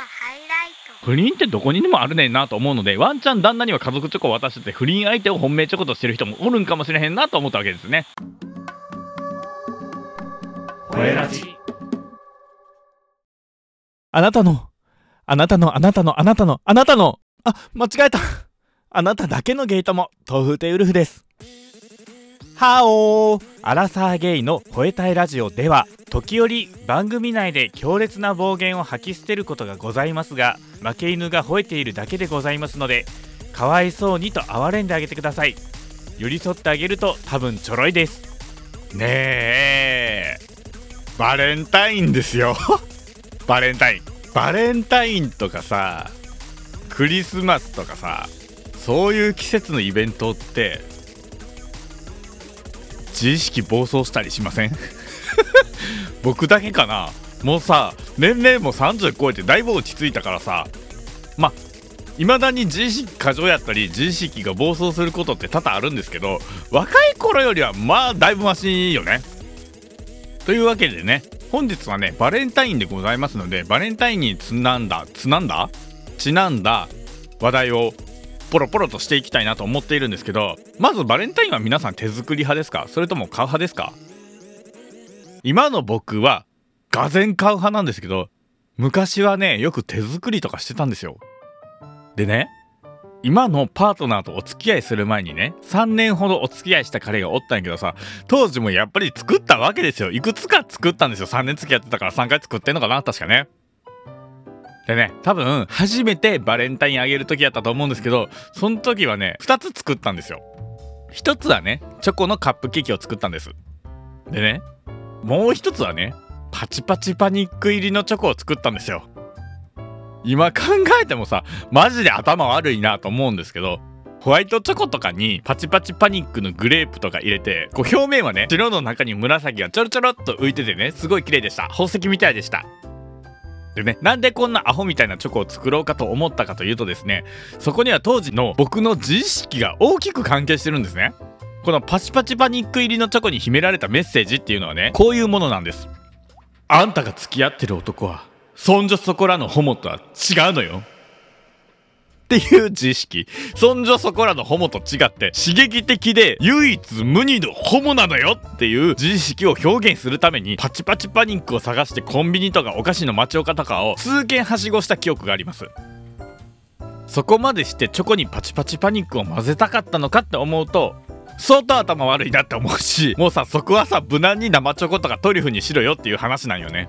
ハイライト不倫ってどこにでもあるねんなと思うのでワンチャン旦那には家族チョコを渡してて不倫相手を本命チョコとしてる人もおるんかもしれへんなと思ったわけですねあなたの、あなたの、あなたの、あなたの、あなたの、あ、間違えた。あなただけのゲートも、豆腐テウルフです。ハオーアラサーゲイの吠えたいラジオでは、時折番組内で強烈な暴言を吐き捨てることがございますが、負け犬が吠えているだけでございますので、かわいそうにと哀れんであげてください。寄り添ってあげると多分ちょろいです。ねえバレンタインですよ バレンタインバレンタインとかさクリスマスとかさそういう季節のイベントって自意識暴走したりしません？僕だけかな？もうさ年齢も30超えてだいぶ落ち着いたからさ。まあいまだに自意識過剰やったり自意識が暴走することって多々あるんですけど若い頃よりはまあだいぶマシよね。というわけでね本日はねバレンタインでございますのでバレンタインにちなんだつなんだ？ちなんだ話題をポロポロとしていきたいなと思っているんですけどまずバレンタインは皆さん手作り派ですか？それとも買う派ですか？今の僕はがぜん買う派なんですけど昔はねよく手作りとかしてたんですよ。でね今のパートナーとお付き合いする前にね3年ほどお付き合いした彼がおったんやけどさ当時もやっぱり作ったわけですよ。いくつか作ったんですよ。3年付き合ってたから3回作ってんのかな？確かね。でね多分初めてバレンタインあげる時やったと思うんですけどその時はね2つ作ったんですよ。1つはねチョコのカップケーキを作ったんです。でねもう1つはねパチパチパニック入りのチョコを作ったんですよ。今考えてもさマジで頭悪いなと思うんですけどホワイトチョコとかにパチパチパニックのグレープとか入れてこう表面はね白の中に紫がちょろちょろっと浮いててねすごい綺麗でした。宝石みたいでした。でねなんでこんなアホみたいなチョコを作ろうかと思ったかというとですねそこには当時の僕の自意識が大きく関係してるんですね。このパチパチパニック入りのチョコに秘められたメッセージっていうのはねこういうものなんです。あんたが付き合ってる男はそんじょそこらのホモとは違うのよ。っていう自意識。そんじょそこらのホモと違って刺激的で唯一無二のホモなのよっていう自意識を表現するためにパチパチパニックを探してコンビニとかお菓子の町岡とかを数軒はしごした記憶があります。そこまでしてチョコにパチパチパニックを混ぜたかったのかって思うと相当頭悪いなって思うしもうさそこはさ無難に生チョコとかトリュフにしろよっていう話なんよね。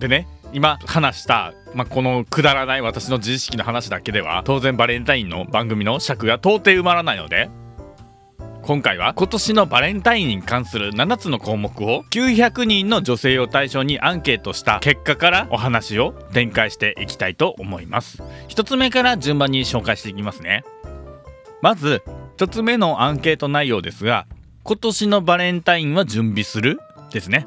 でね今話した、まあ、このくだらない私の自意識の話だけでは当然バレンタインの番組の尺が到底埋まらないので今回は今年のバレンタインに関する7つの項目を900人の女性を対象にアンケートした結果からお話を展開していきたいと思います。1つ目から順番に紹介していきますね。まず1つ目のアンケート内容ですが今年のバレンタインは準備する？ですね。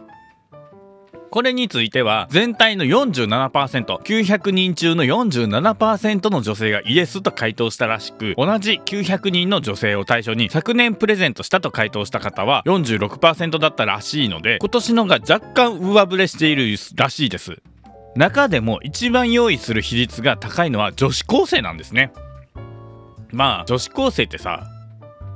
これについては全体の 47%900 人中の47%の女性がイエスと回答したらしく同じ900人の女性を対象に昨年プレゼントしたと回答した方は46%だったらしいので今年のが若干上振れしているらしいです。中でも一番用意する比率が高いのは女子高生なんですね。まあ女子高生ってさ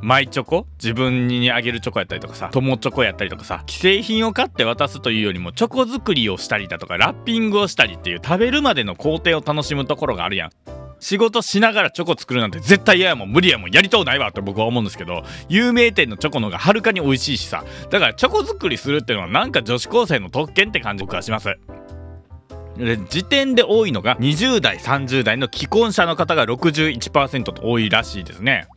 マイチョコ？自分にあげるチョコやったりとかさ。友チョコやったりとかさ。既製品を買って渡すというよりもチョコ作りをしたりだとかラッピングをしたりっていう食べるまでの工程を楽しむところがあるやん。仕事しながらチョコ作るなんて絶対嫌やもん。無理やもん。やりとうないわって僕は思うんですけど。有名店のチョコの方がはるかに美味しいしさ。だからチョコ作りするっていうのはなんか女子高生の特権って感じ僕はします。で時点で多いのが20代30代の既婚者の方が61%と多いらしいですね。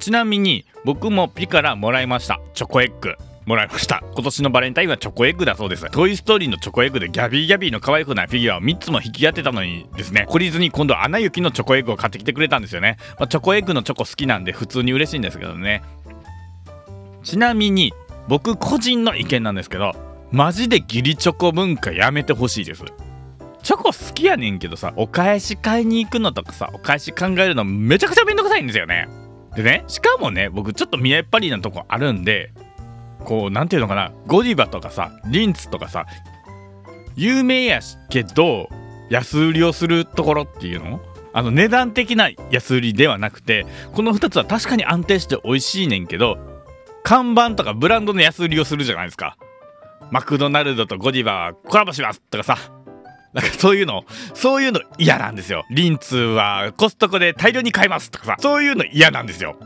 ちなみに僕もピからもらいました。チョコエッグ。もらいました。今年のバレンタインはチョコエッグだそうです。トイ・ストーリーのチョコエッグでギャビーギャビーの可愛くないフィギュアを3つも引き当てたのにですね。懲りずに今度はアナ雪のチョコエッグを買ってきてくれたんですよね、まあ、チョコエッグのチョコ好きなんで普通に嬉しいんですけどね。ちなみに僕個人の意見なんですけどマジで義理チョコ文化やめてほしいです。チョコ好きやねんけどさお返し買いに行くのとかさお返し考えるのめちゃくちゃめんどくさいんですよね。でねしかもね僕ちょっと見えっ張りなとこあるんでこうなんていうのかなゴディバとかさリンツとかさ有名やけど安売りをするところっていうの？あの値段的な安売りではなくてこの2つは確かに安定して美味しいねんけど看板とかブランドの安売りをするじゃないですか。マクドナルドとゴディバはコラボしますとかさなんかそういうのそういうの嫌なんですよ。リンツはコストコで大量に買いますとかさそういうの嫌なんですよ。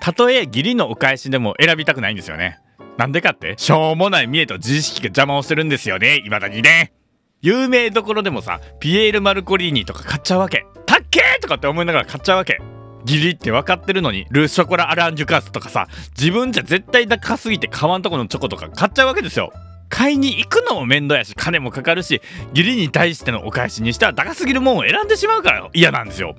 たとえ義理のお返しでも選びたくないんですよね。なんでかってしょうもない見栄と自意識が邪魔をしてるんですよね。未だにね。有名どころでもさピエール・マルコリーニとか買っちゃうわけ。たっけーとかって思いながら買っちゃうわけ。ギリって分かってるのにル・ショコラ・アランジュカースとかさ自分じゃ絶対高すぎて買わんとこのチョコとか買っちゃうわけですよ。買いに行くのも面倒やし金もかかるし義理に対してのお返しにしては高すぎるもんを選んでしまうから嫌なんですよ。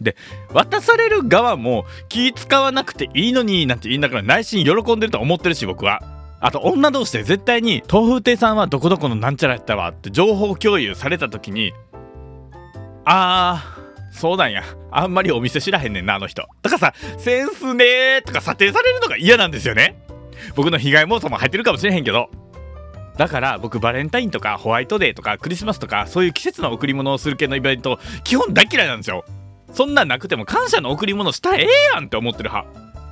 で渡される側も気使わなくていいのになんて言いながら内心喜んでると思ってるし僕は。あと女同士で絶対に豆腐亭さんはどこどこのなんちゃらやったわって情報共有された時にあーそうなんや。あんまりお店知らへんねんなあの人。とかさセンスねーとか査定されるのが嫌なんですよね。僕の被害妄想も入ってるかもしれへんけど。だから僕バレンタインとかホワイトデーとかクリスマスとかそういう季節の贈り物をする系のイベント基本大嫌いなんですよ。そんなんなくても感謝の贈り物したらええやんって思ってる派。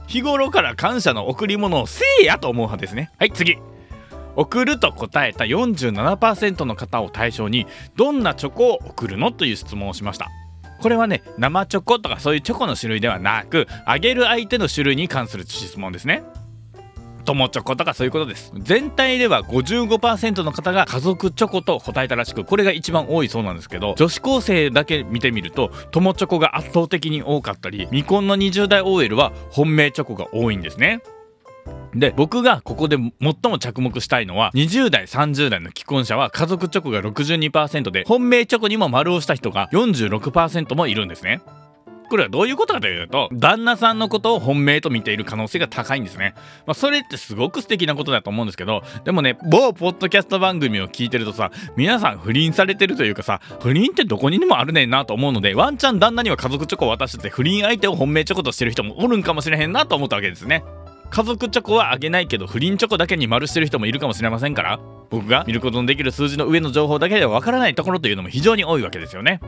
日頃から感謝の贈り物をせえやと思う派ですね。はい次。送ると答えた47%の方を対象にどんなチョコを送るのという質問をしました。これはね生チョコとかそういうチョコの種類ではなくあげる相手の種類に関する質問ですね。友チョコとかそういうことです。全体では55%の方が家族チョコと答えたらしくこれが一番多いそうなんですけど女子高生だけ見てみると友チョコが圧倒的に多かったり未婚の20代 OL は本命チョコが多いんですね。で僕がここで最も着目したいのは20代30代の既婚者は家族チョコが62%で本命チョコにも丸をした人が46%もいるんですね。これはどういうことかというと旦那さんのことを本命と見ている可能性が高いんですね、まあ、それってすごく素敵なことだと思うんですけどでもね某ポッドキャスト番組を聞いてるとさ皆さん不倫されてるというかさ不倫ってどこにでもあるねんなと思うのでワンチャン旦那には家族チョコを渡してて不倫相手を本命チョコとしてる人もおるんかもしれへんなと思ったわけですね。家族チョコはあげないけど不倫チョコだけに丸してる人もいるかもしれませんから僕が見ることのできる数字の上の情報だけではわからないところというのも非常に多いわけですよね。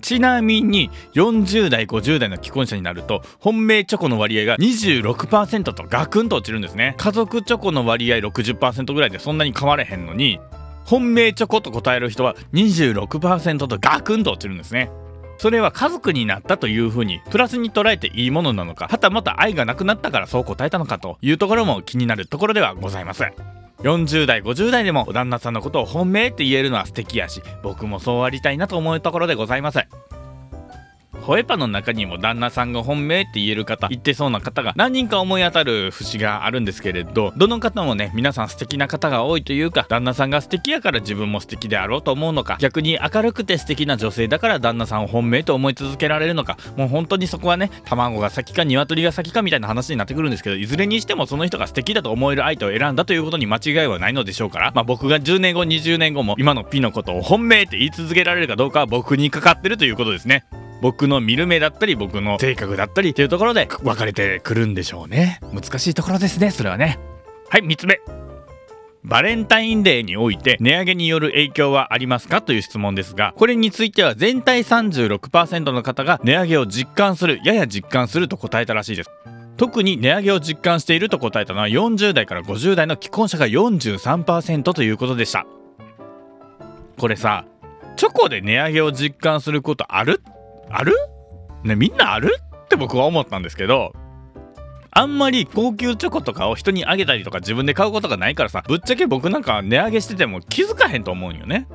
ちなみに40代50代の既婚者になると本命チョコの割合が26%とガクンと落ちるんですね。家族チョコの割合60%ぐらいでそんなに変われへんのに本命チョコと答える人は26%とガクンと落ちるんですね。それは家族になったというふうにプラスに捉えていいものなのかはたまた愛がなくなったからそう答えたのかというところも気になるところではございます。40代50代でも旦那さんのことを本命って言えるのは素敵やし僕もそうありたいなと思うところでございます。ホエパの中にも旦那さんが本命って言える方言ってそうな方が何人か思い当たる節があるんですけれどどの方もね皆さん素敵な方が多いというか旦那さんが素敵やから自分も素敵であろうと思うのか逆に明るくて素敵な女性だから旦那さんを本命と思い続けられるのかもう本当にそこはね卵が先か鶏が先かみたいな話になってくるんですけどいずれにしてもその人が素敵だと思える相手を選んだということに間違いはないのでしょうからまあ僕が10年後20年後も今のピのことを本命って言い続けられるかどうかは僕にかかってるということですね。僕の見る目だったり僕の性格だったりっていうところで分かれてくるんでしょうね。難しいところですねそれはね。はい3つ目。バレンタインデーにおいて値上げによる影響はありますかという質問ですがこれについては全体36%の方が値上げを実感するやや実感すると答えたらしいです。特に値上げを実感していると答えたのは40代から50代の既婚者が43%ということでした。これさチョコで値上げを実感することある？ある？ねみんなある？って僕は思ったんですけどあんまり高級チョコとかを人にあげたりとか自分で買うことがないからさぶっちゃけ僕なんか値上げしてても気づかへんと思うんよね。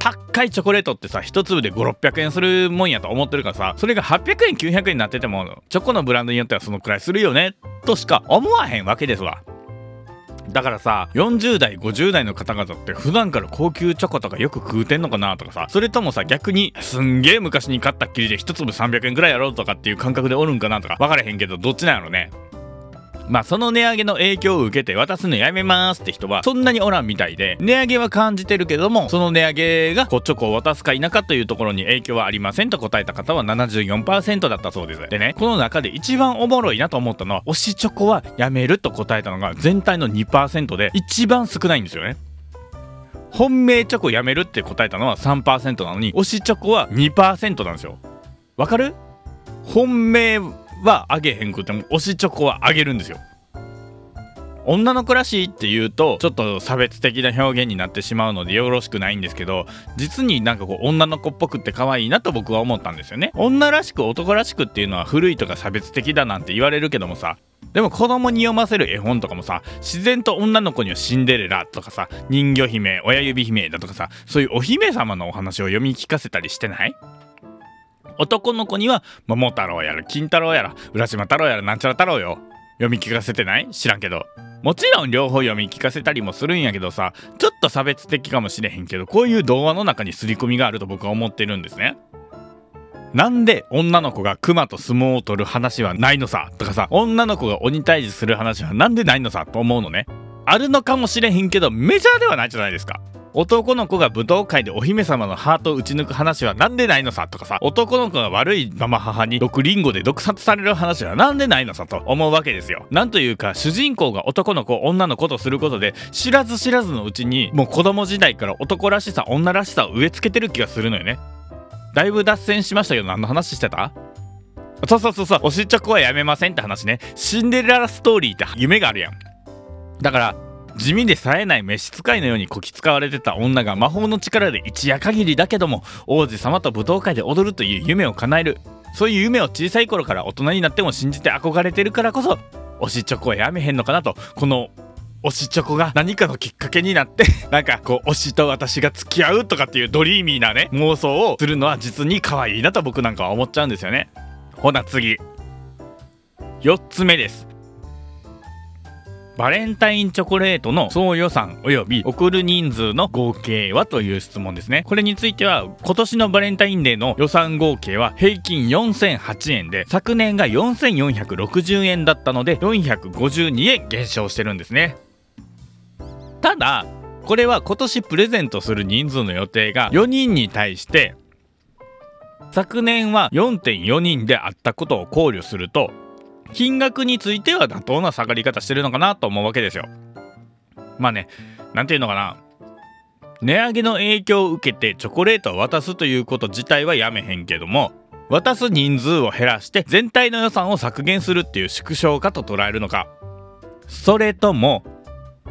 高いチョコレートってさ一粒で5600円するもんやと思ってるからさそれが800円900円になっててもチョコのブランドによってはそのくらいするよねとしか思わへんわけですわ。だからさ40代50代の方々って普段から高級チョコとかよく食うてんのかなとかさそれともさ逆にすんげえ昔に買ったっきりで1粒300円ぐらいやろうとかっていう感覚でおるんかなとか分からへんけどどっちなんやろね。まあその値上げの影響を受けて渡すのやめますって人はそんなにおらんみたいで値上げは感じてるけどもその値上げがこうチョコを渡すか否かというところに影響はありませんと答えた方は74%だったそうです。でねこの中で一番おもろいなと思ったのは推しチョコはやめると答えたのが全体の2%で一番少ないんですよね。本命チョコやめるって答えたのは3%なのに推しチョコは2%なんですよ。わかる？本命はあげへんくても推しチョコはあげるんですよ。女の子らしいって言うとちょっと差別的な表現になってしまうのでよろしくないんですけど実になんかこう女の子っぽくって可愛いなと僕は思ったんですよね。女らしく男らしくっていうのは古いとか差別的だなんて言われるけどもさでも子供に読ませる絵本とかもさ自然と女の子にはシンデレラとかさ人魚姫親指姫だとかさそういうお姫様のお話を読み聞かせたりしてない？男の子には桃太郎やら金太郎やら浦島太郎やらなんちゃら太郎よ。読み聞かせてない？知らんけど。もちろん両方読み聞かせたりもするんやけどさちょっと差別的かもしれへんけどこういう童話の中に刷り込みがあると僕は思ってるんですね。なんで女の子が熊と相撲を取る話はないのさ？とかさ女の子が鬼退治する話はなんでないのさ？と思うのね。あるのかもしれへんけどメジャーではないじゃないですか。男の子が舞踏会でお姫様のハートを打ち抜く話はなんでないのさとかさ。男の子が悪いママ母に毒リンゴで毒殺される話はなんでないのさと思うわけですよ。なんというか主人公が男の子女の子とすることで知らず知らずのうちにもう子供時代から男らしさ女らしさを植え付けてる気がするのよね。だいぶ脱線しましたけど何の話してた？そうそうそうそう。おしっちょこはやめませんって話ね。シンデレラストーリーって夢があるやん。だから地味で冴えない召使いのようにこき使われてた女が魔法の力で一夜限りだけども王子様と舞踏会で踊るという夢を叶える。そういう夢を小さい頃から大人になっても信じて憧れてるからこそおしっちょこはやめへんのかなと。この推しチョコが何かのきっかけになって なんかこう推しと私が付き合うとかっていうドリーミーなね妄想をするのは実に可愛いなと僕なんかは思っちゃうんですよね。ほな次。4つ目です。バレンタインチョコレートの総予算及び送る人数の合計はという質問ですね。これについては今年のバレンタインデーの予算合計は平均4008円で昨年が4460円だったので452円減少してるんですね。ただこれは今年プレゼントする人数の予定が4人に対して昨年は4.4人であったことを考慮すると金額については妥当な下がり方してるのかなと思うわけですよ。まあね、なんていうのかな。値上げの影響を受けてチョコレートを渡すということ自体はやめへんけども、渡す人数を減らして全体の予算を削減するっていう縮小化と捉えるのか。それとも、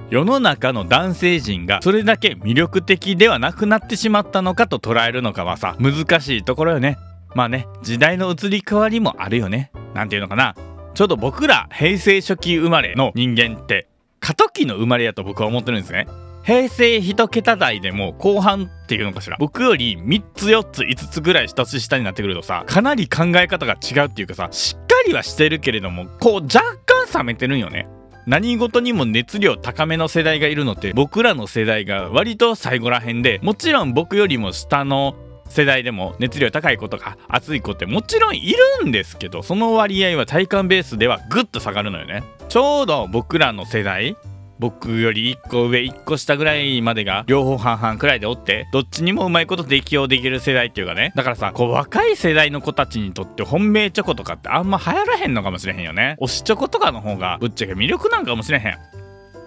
世の中の男性陣がそれだけ魅力的ではなくなってしまったのかと捉えるのかはさ、難しいところよね。まあね、時代の移り変わりもあるよね。なんていうのかな。ちょうど僕ら平成初期生まれの人間って過渡期の生まれやと僕は思ってるんですね。平成1桁台でも後半っていうのかしら。僕より3つ4つ5つぐらい年下になってくるとさかなり考え方が違うっていうかさしっかりはしてるけれどもこう若干冷めてるんよね。何事にも熱量高めの世代がいるのって僕らの世代が割と最後らへんでもちろん僕よりも下の世代でも熱量高い子とか熱い子ってもちろんいるんですけどその割合は体感ベースではぐっと下がるのよね。ちょうど僕らの世代僕より1個上1個下ぐらいまでが両方半々くらいでおってどっちにもうまいこと適応できる世代っていうかね。だからさこう若い世代の子たちにとって本命チョコとかってあんま流行らへんのかもしれへんよね。推しチョコとかの方がぶっちゃけ魅力なんかもしれへん。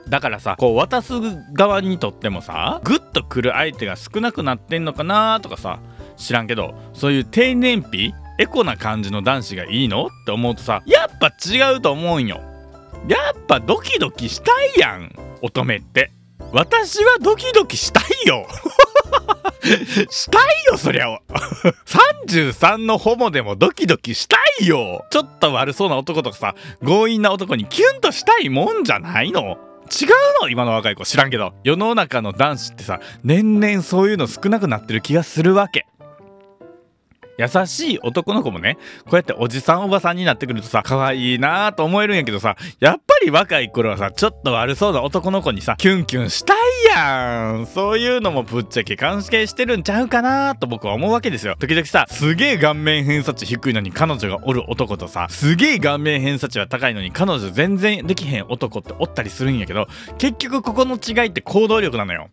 だからさこう渡す側にとってもさグッとくる相手が少なくなってんのかなとかさ知らんけどそういう低燃費エコな感じの男子がいいの？って思うとさやっぱ違うと思うんよ。やっぱドキドキしたいやん乙女って。私はドキドキしたいよ。したいよそりゃ。33のホモでもドキドキしたいよ。ちょっと悪そうな男とかさ強引な男にキュンとしたいもんじゃないの。違うの今の若い子。知らんけど。世の中の男子ってさ年々そういうの少なくなってる気がするわけ。優しい男の子もねこうやっておじさんおばさんになってくるとさ可愛いなーと思えるんやけどさやっぱり若い頃はさちょっと悪そうな男の子にさキュンキュンしたいやん。そういうのもぶっちゃけ関係してるんちゃうかなーと僕は思うわけですよ。時々さすげえ顔面偏差値低いのに彼女がおる男とさすげえ顔面偏差値は高いのに彼女全然できへん男っておったりするんやけど結局ここの違いって行動力なのよ。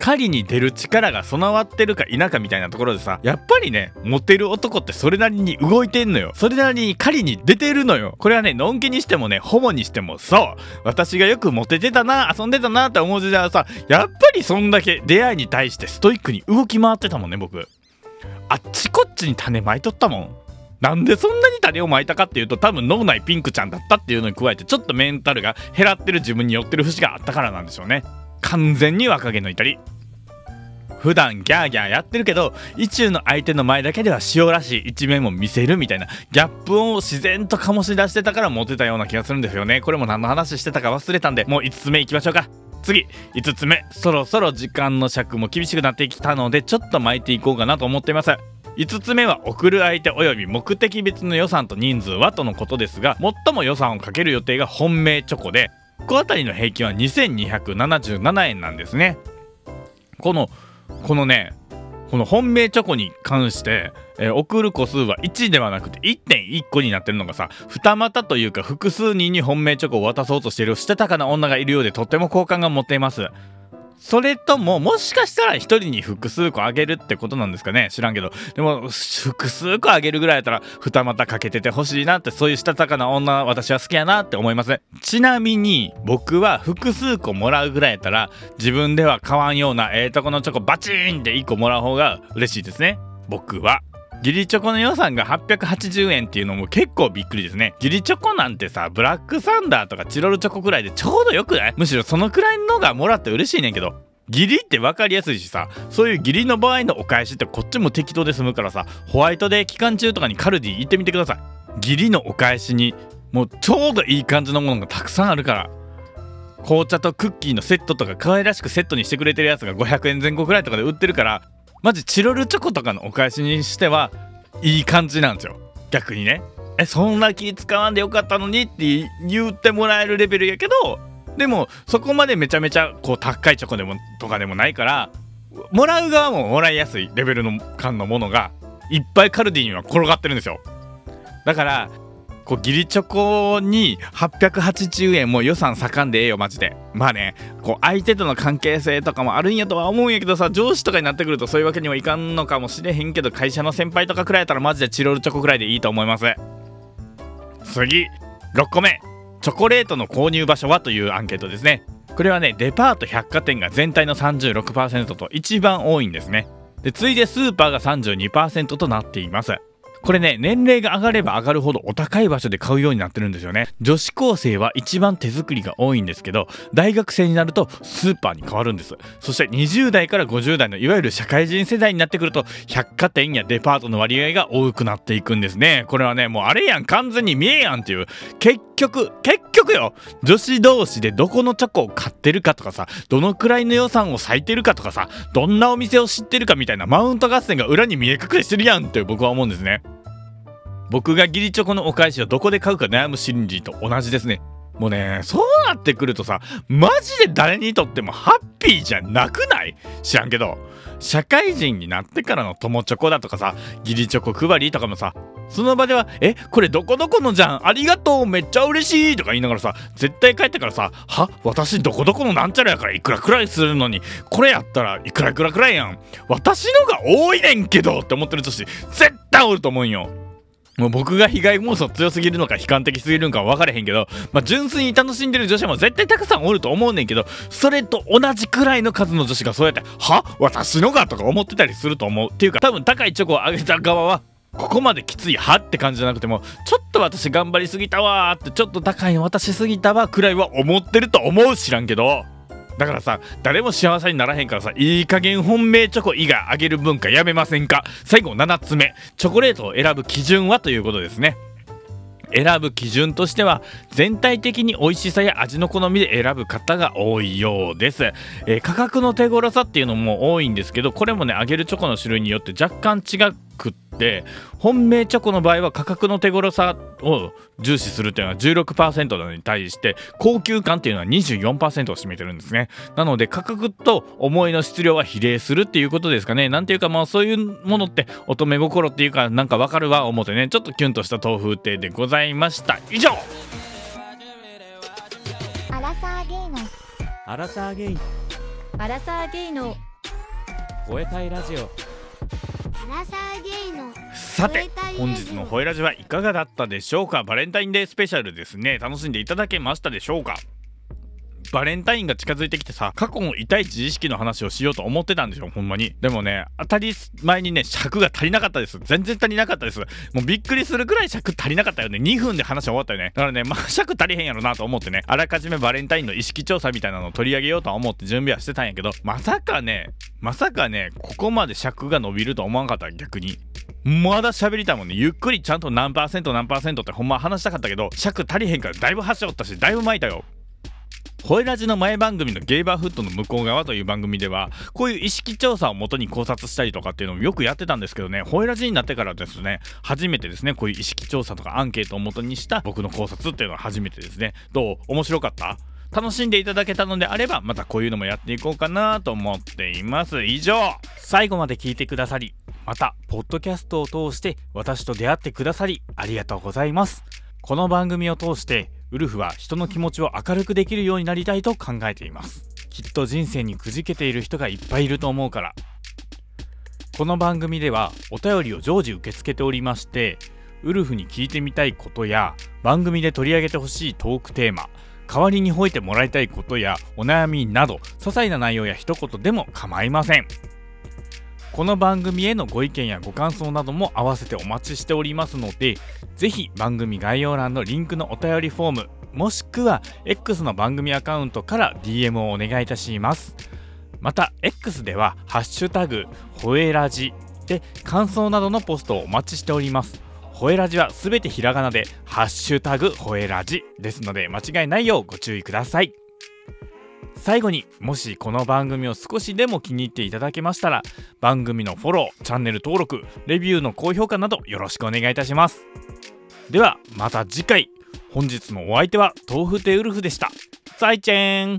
狩りに出る力が備わってるか否かみたいなところでさやっぱりねモテる男ってそれなりに動いてんのよ。それなりに狩りに出てるのよ。これはねのんけにしてもねホモにしてもそう。私がよくモテてたな遊んでたなって思う時代はさやっぱりそんだけ出会いに対してストイックに動き回ってたもんね僕。あっちこっちに種まいとったもん。なんでそんなに種をまいたかっていうと多分脳内ピンクちゃんだったっていうのに加えてちょっとメンタルが減らってる自分に寄ってる節があったからなんでしょうね。完全に若気の至り。普段ギャーギャーやってるけど意中の相手の前だけでは塩らしい一面も見せるみたいなギャップを自然と醸し出してたからモテたような気がするんですよね。これも何の話してたか忘れたんでもう5つ目いきましょうか。次5つ目。そろそろ時間の尺も厳しくなってきたのでちょっと巻いていこうかなと思っています。5つ目は送る相手及び目的別の予算と人数はとのことですが最も予算をかける予定が本命チョコで個あたりの平均は2277円なんですね。このこのねこの本命チョコに関して、えー送る個数は1ではなくて1.1個になってるのがさ二股というか複数人に本命チョコを渡そうとしてるしてたかな女がいるようでとっても好感が持っています。それとももしかしたら一人に複数個あげるってことなんですかね？知らんけど。でも複数個あげるぐらいやったら二股かけててほしいなってそういうしたたかな女私は好きやなって思いますねちなみに僕は複数個もらうぐらいやったら自分では買わんようなええとこのチョコバチーンって1個もらう方が嬉しいですね。僕は。ギリチョコの予算が880円っていうのも結構びっくりですね。ギリチョコなんてさブラックサンダーとかチロルチョコくらいでちょうどよくない？むしろそのくらいのがもらって嬉しいねんけど。ギリって分かりやすいしさそういうギリの場合のお返しってこっちも適当で済むからさホワイトデー期間中とかにカルディ行ってみてください。ギリのお返しにもうちょうどいい感じのものがたくさんあるから。紅茶とクッキーのセットとか可愛らしくセットにしてくれてるやつが500円前後くらいとかで売ってるからマジチロルチョコとかのお返しにしてはいい感じなんですよ。逆にね。えそんな気使わんでよかったのにって言ってもらえるレベルやけどでもそこまでめちゃめちゃこう高いチョコでもとかでもないからもらう側ももらいやすいレベルの感のものがいっぱいカルディには転がってるんですよ。だからこうギリチョコに880円もう予算盛んでええよマジで。まあねこう相手との関係性とかもあるんやとは思うんやけどさ上司とかになってくるとそういうわけにはいかんのかもしれへんけど会社の先輩とかくらいやったらマジでチロルチョコくらいでいいと思います。次6個目。チョコレートの購入場所はというアンケートですね。これはねデパート百貨店が全体の36%と一番多いんですね。で次いでスーパーが32%となっています。これね年齢が上がれば上がるほどお高い場所で買うようになってるんですよね。女子高生は一番手作りが多いんですけど大学生になるとスーパーに変わるんです。そして20代から50代のいわゆる社会人世代になってくると百貨店やデパートの割合が多くなっていくんですね。これはねもうあれやん完全に見えやんっていう。結局結局よ女子同士でどこのチョコを買ってるかとかさどのくらいの予算を割いてるかとかさどんなお店を知ってるかみたいなマウント合戦が裏に見え隠れしてるやんって僕は思うんですね。僕がギリチョコのお返しをどこで買うか悩む心理と同じですね。もうねそうなってくるとさマジで誰にとってもハッピーじゃなくない？知らんけど社会人になってからの友チョコだとかさギリチョコ配りとかもさその場では「えこれどこどこのじゃん？ありがとうめっちゃ嬉しい」とか言いながらさ絶対帰ってからさ「は？私どこどこのなんちゃらやからいくらくらいするのにこれやったらいくらくらくらいやん。私のが多いねんけど」って思ってる女子絶対おると思うんよ。もう僕が被害妄想強すぎるのか悲観的すぎるのか分かれへんけど、まあ、純粋に楽しんでる女子も絶対たくさんおると思うねんけどそれと同じくらいの数の女子がそうやって「は？私のが?」とか思ってたりすると思うっていうか多分高いチョコをあげた側はここまできついは？って感じじゃなくてもちょっと私頑張りすぎたわーってちょっと高いの渡しすぎたわくらいは思ってると思う知らんけどだからさ誰も幸せにならへんからさいい加減本命チョコ以外あげる文化やめませんか？最後7つ目。チョコレートを選ぶ基準はということですね。選ぶ基準としては全体的に美味しさや味の好みで選ぶ方が多いようです、えー価格の手頃さっていうのも多いんですけどこれもねあげるチョコの種類によって若干違くって本命チョコの場合は価格の手頃さを重視するっていうのは16%なのに対して高級感っていうのは24%を占めてるんですね。なので価格と思いの質量は比例するっていうことですかね。なんていうかまあそういうものって乙女心っていうかなんかわかるわ思ってね。ちょっとキュンとした豆腐亭でございました。以上。アラサーゲイの。アラサーゲイ。アラサーゲイの。吠えたいラジオさて本日の「ホエラジ」はいかがだったでしょうか？バレンタインデースペシャルですね。楽しんでいただけましたでしょうか？バレンタインが近づいてきてさ過去の痛い自意識の話をしようと思ってたんでしょ？ほんまに。でもね当たり前にね尺が足りなかったです。全然足りなかったです。もうびっくりするくらい尺足りなかったよね。2分で話終わったよね。だからねまあ尺足りへんやろなと思ってね。あらかじめバレンタインの意識調査みたいなのを取り上げようとは思って準備はしてたんやけどまさかねまさかねここまで尺が伸びると思わんかった。逆に。まだ喋りたいもんね。ゆっくりちゃんと何パーセント何パーセントってほんま話したかったけど尺足りへんからだいぶ走おったしだいぶ巻いたよ。ホエラジの前番組のゲイバーフットの向こう側という番組ではこういう意識調査をもとに考察したりとかっていうのをよくやってたんですけどね。ホエラジになってからですね初めてですねこういう意識調査とかアンケートをもとにした僕の考察っていうのは初めてですね。どう？面白かった？楽しんでいただけたのであればまたこういうのもやっていこうかなと思っています。以上最後まで聞いてくださりまたポッドキャストを通して私と出会ってくださりありがとうございます。この番組を通してウルフは人の気持ちを明るくできるようになりたいと考えています。きっと人生にくじけている人がいっぱいいると思うから。この番組ではお便りを常時受け付けておりましてウルフに聞いてみたいことや番組で取り上げてほしいトークテーマ代わりに吠えてもらいたいことやお悩みなど些細な内容や一言でも構いません。この番組へのご意見やご感想なども合わせてお待ちしておりますのでぜひ番組概要欄のリンクのお便りフォームもしくは X の番組アカウントから DM をお願いいたします。また X では「ハッシュタグほえラジ」で感想などのポストをお待ちしております。ほえラジはすべてひらがなで「ハッシュタグほえラジ」ですので間違いないようご注意ください。最後にもしこの番組を少しでも気に入っていただけましたら番組のフォローチャンネル登録レビューの高評価などよろしくお願いいたします。ではまた次回。本日のお相手は豆腐テウルフでした。再见。